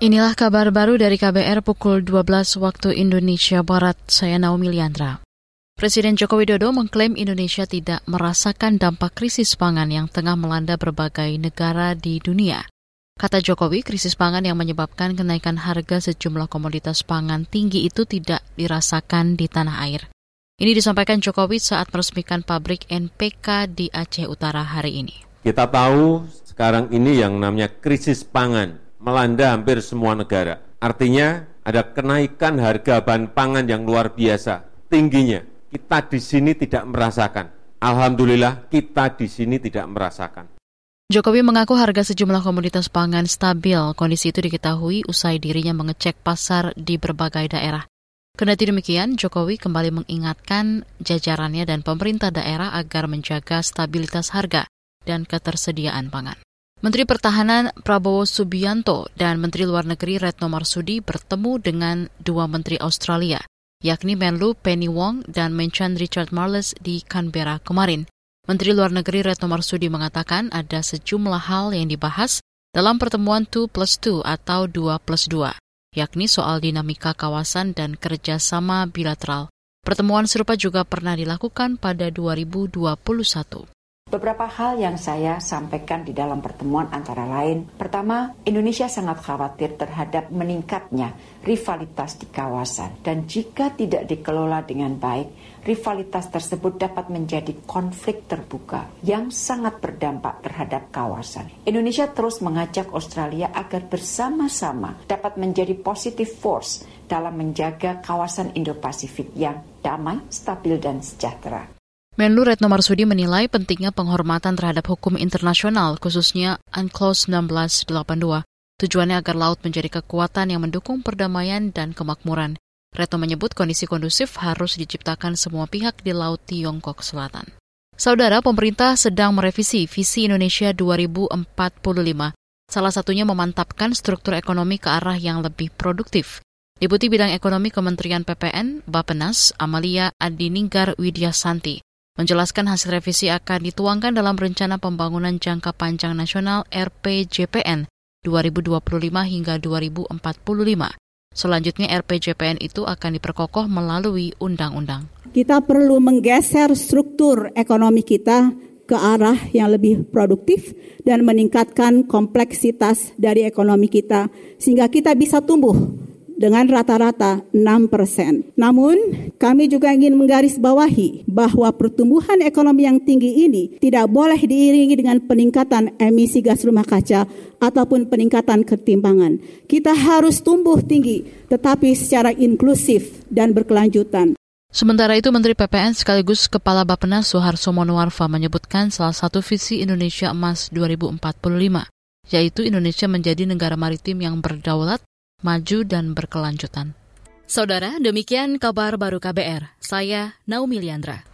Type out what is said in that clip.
Inilah kabar baru dari KBR pukul 12 waktu Indonesia Barat. Saya Naomi Liandra. Presiden Joko Widodo mengklaim Indonesia tidak merasakan dampak krisis pangan yang tengah melanda berbagai negara di dunia. Kata Jokowi, krisis pangan yang menyebabkan kenaikan harga sejumlah komoditas pangan tinggi itu tidak dirasakan di tanah air. Ini disampaikan Jokowi saat meresmikan pabrik NPK di Aceh Utara hari ini. Kita tahu sekarang ini yang namanya krisis pangan melanda hampir semua negara. Artinya ada kenaikan harga bahan pangan yang luar biasa, tingginya. Kita di sini tidak merasakan. Alhamdulillah kita di sini tidak merasakan. Jokowi mengaku harga sejumlah komoditas pangan stabil. Kondisi itu diketahui usai dirinya mengecek pasar di berbagai daerah. Kendati demikian, Jokowi kembali mengingatkan jajarannya dan pemerintah daerah agar menjaga stabilitas harga dan ketersediaan pangan. Menteri Pertahanan Prabowo Subianto dan Menteri Luar Negeri Retno Marsudi bertemu dengan dua menteri Australia, yakni Menlu Penny Wong dan Menchan Richard Marles di Canberra kemarin. Menteri Luar Negeri Retno Marsudi mengatakan ada sejumlah hal yang dibahas dalam pertemuan 2 plus 2 atau 2 plus 2, yakni soal dinamika kawasan dan kerjasama bilateral. Pertemuan serupa juga pernah dilakukan pada 2021. Beberapa hal yang saya sampaikan di dalam pertemuan antara lain, pertama, Indonesia sangat khawatir terhadap meningkatnya rivalitas di kawasan dan jika tidak dikelola dengan baik, rivalitas tersebut dapat menjadi konflik terbuka yang sangat berdampak terhadap kawasan. Indonesia terus mengajak Australia agar bersama-sama dapat menjadi positive force dalam menjaga kawasan Indo-Pasifik yang damai, stabil, dan sejahtera. Menlu Retno Marsudi menilai pentingnya penghormatan terhadap hukum internasional, khususnya UNCLOS 1982. Tujuannya agar laut menjadi kekuatan yang mendukung perdamaian dan kemakmuran. Retno menyebut kondisi kondusif harus diciptakan semua pihak di Laut Tiongkok Selatan. Saudara, pemerintah sedang merevisi visi Indonesia 2045. Salah satunya memantapkan struktur ekonomi ke arah yang lebih produktif. Deputi Bidang Ekonomi Kementerian PPN, Bapenas, Amalia Adininggar Widyasanti, menjelaskan hasil revisi akan dituangkan dalam Rencana Pembangunan Jangka Panjang Nasional RPJPN 2025 hingga 2045. Selanjutnya RPJPN itu akan diperkokoh melalui undang-undang. Kita perlu menggeser struktur ekonomi kita ke arah yang lebih produktif dan meningkatkan kompleksitas dari ekonomi kita sehingga kita bisa tumbuh dengan rata-rata 6 persen. Namun, kami juga ingin menggarisbawahi bahwa pertumbuhan ekonomi yang tinggi ini tidak boleh diiringi dengan peningkatan emisi gas rumah kaca ataupun peningkatan ketimpangan. Kita harus tumbuh tinggi, tetapi secara inklusif dan berkelanjutan. Sementara itu, Menteri PPN sekaligus Kepala Bappenas Soeharto Monoarfa menyebutkan salah satu visi Indonesia Emas 2045, yaitu Indonesia menjadi negara maritim yang berdaulat, maju dan berkelanjutan. Saudara, demikian kabar baru KBR. Saya Naomi Liandra.